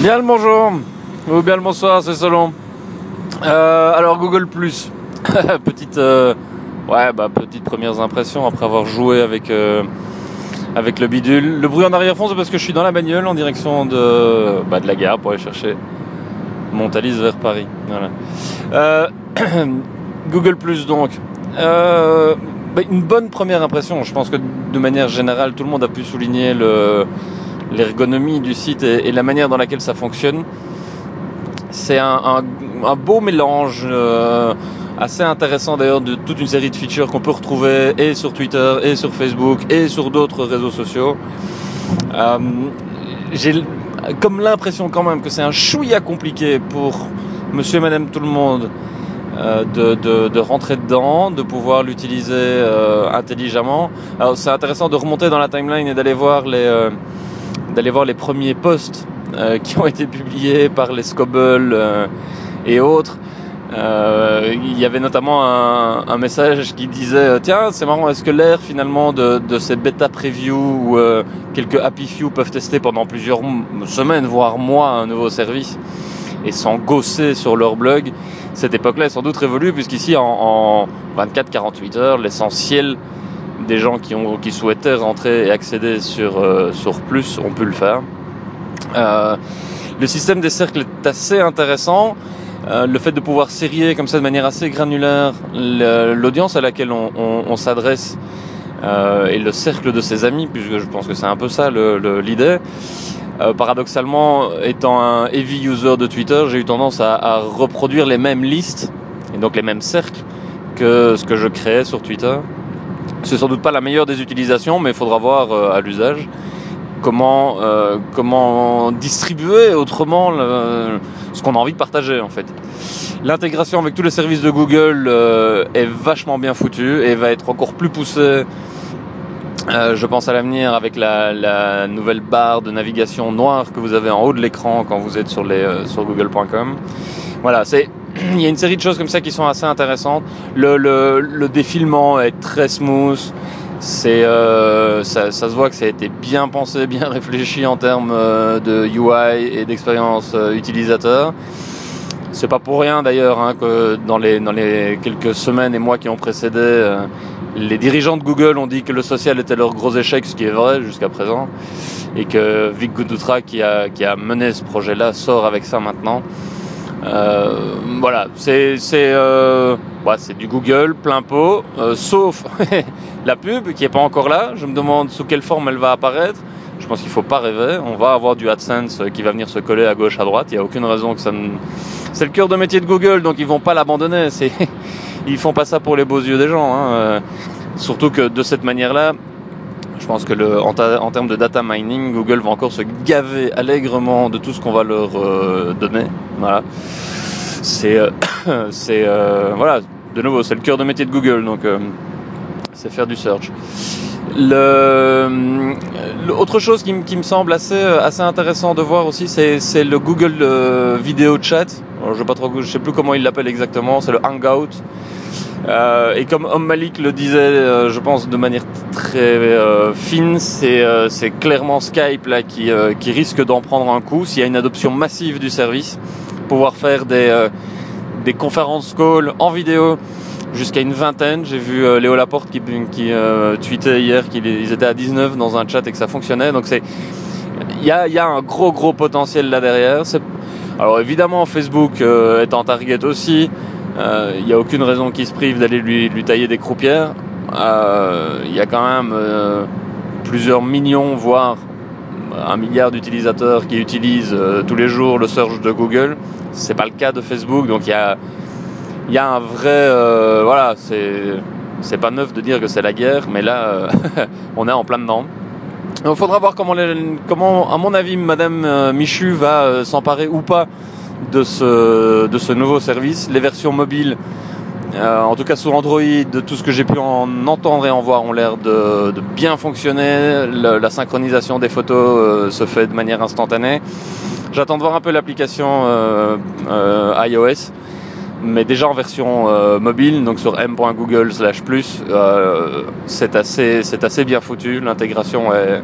Bien le bonjour, ou bien le bonsoir, c'est selon. Euh, alors Google Plus, petite, euh, ouais, bah, petite premières impressions après avoir joué avec euh, avec le bidule. Le bruit en arrière-fond, c'est parce que je suis dans la bagnole en direction de, bah, de la gare pour aller chercher mon vers Paris. Euh, Google Plus donc. Bah, une bonne première impression. Je pense que de manière générale, tout le monde a pu souligner le l'ergonomie du site et, et, la manière dans laquelle ça fonctionne. C'est un, un, un, beau mélange euh, assez intéressant d'ailleurs de toute une série de features qu'on peut retrouver et sur Twitter et sur Facebook et sur d'autres réseaux sociaux. Euh, J'ai comme l'impression quand même que c'est un chouïa compliqué pour monsieur et madame tout le monde euh, de, de, de, rentrer dedans, de pouvoir l'utiliser euh, intelligemment. Alors c'est intéressant de remonter dans la timeline et d'aller voir les euh, d'aller voir les premiers posts euh, qui ont été publiés par les Scobble euh, et autres. Euh, il y avait notamment un, message qui disait tiens c'est marrant est-ce que l'air finalement de, de, ces bêta preview euh, quelques happy few peuvent tester pendant plusieurs semaines voire mois un nouveau service? Et s'en gosser sur leur blog cette époque-là est sans doute révolue puisqu'ici en, en 24-48 heures l'essentiel des gens qui, ont, qui souhaitaient rentrer et accéder sur, euh, sur Plus ont pu le faire. Euh, le système des cercles est assez intéressant. Euh, le fait de pouvoir serrer comme ça de manière assez granulaire l'audience à laquelle on, on, on s'adresse euh, et le cercle de ses amis, puisque je pense que c'est un peu ça l'idée. Euh, paradoxalement, étant un heavy user de Twitter, j'ai eu tendance à, à, reproduire les mêmes listes et donc les mêmes cercles que ce que je créais sur Twitter. C'est sans doute pas la meilleure des utilisations, mais il faudra voir euh, à l'usage comment euh, comment distribuer autrement ce qu'on a envie de partager en fait. L'intégration avec tous les services de Google euh, est vachement bien foutue et va être encore plus poussée. Je pense à l'avenir avec la, la, nouvelle barre de navigation noire que vous avez en haut de l'écran quand vous êtes sur les sur google.com. Voilà, c'est il y a une série de choses comme ça qui sont assez intéressantes. Le, le, le défilement est très smooth. C'est euh, ça, ça, se voit que ça a été bien pensé, bien réfléchi en termes euh, de UI et d'expérience euh, utilisateur. C'est pas pour rien d'ailleurs hein, que dans les dans les quelques semaines et mois qui ont précédé, euh, les dirigeants de Google ont dit que le social était leur gros échec, ce qui est vrai jusqu'à présent, et que Vic Gudoutra qui a qui a mené ce projet-là sort avec ça maintenant. Euh, voilà, c'est c'est ouais, c'est du Google plein pot, euh, sauf la pub qui est pas encore là. Je me demande sous quelle forme elle va apparaître. Je pense qu'il faut pas rêver. On va avoir du AdSense qui va venir se coller à gauche, à droite. Il y a aucune raison que ça ne. C'est le cœur de métier de Google, donc ils vont pas l'abandonner. C'est ils font pas ça pour les beaux yeux des gens. Hein. Surtout que de cette manière-là, pense que le, en, en, termes de data mining, Google va encore se gaver allègrement de tout ce qu'on va leur euh, donner. Voilà. C'est, euh, c'est, euh, voilà, de nouveau, c'est le cœur de métier de Google, donc c'est faire du search. Le, autre chose qui, qui, me semble assez, assez intéressant de voir aussi, c'est, le Google Video Chat. Alors, trop, je sais plus comment il l'appelle exactement. C'est le Hangout. Euh, et comme Om Malik le disait, euh, je pense de manière très euh, fine, c'est euh, clairement Skype là qui, euh, qui risque d'en prendre un coup s'il y a une adoption massive du service, pouvoir faire des, euh, des conférences call en vidéo jusqu'à une vingtaine. J'ai vu Léo Laporte qui, qui tweetait hier qu'ils étaient à 19 dans un chat et que ça fonctionnait. Donc c'est il y a, y a un gros gros potentiel là derrière. Alors évidemment Facebook est en target aussi. Il euh, n'y a aucune raison qu'il se prive d'aller lui, lui, tailler des croupières. Il euh, y a quand même euh, plusieurs millions, voire un milliard d'utilisateurs qui utilisent tous les jours le search de Google. C'est pas le cas de Facebook, donc il y a, y a un vrai, voilà, c'est c'est pas neuf de dire que c'est la guerre, mais là, on est en plein dedans. Il faudra voir comment, les, comment, à mon avis, Madame Michu va s'emparer ou pas de ce, de ce nouveau service. Les versions mobiles, euh, en tout cas sous Android, de tout ce que j'ai pu en entendre et en voir, ont l'air de, de, bien fonctionner. La synchronisation des photos euh, se fait de manière instantanée. J'attends de voir un peu l'application euh, euh iOS, mais déjà en version euh, mobile, donc sur m.google slash plus, c'est assez, c'est assez bien foutu. L'intégration est,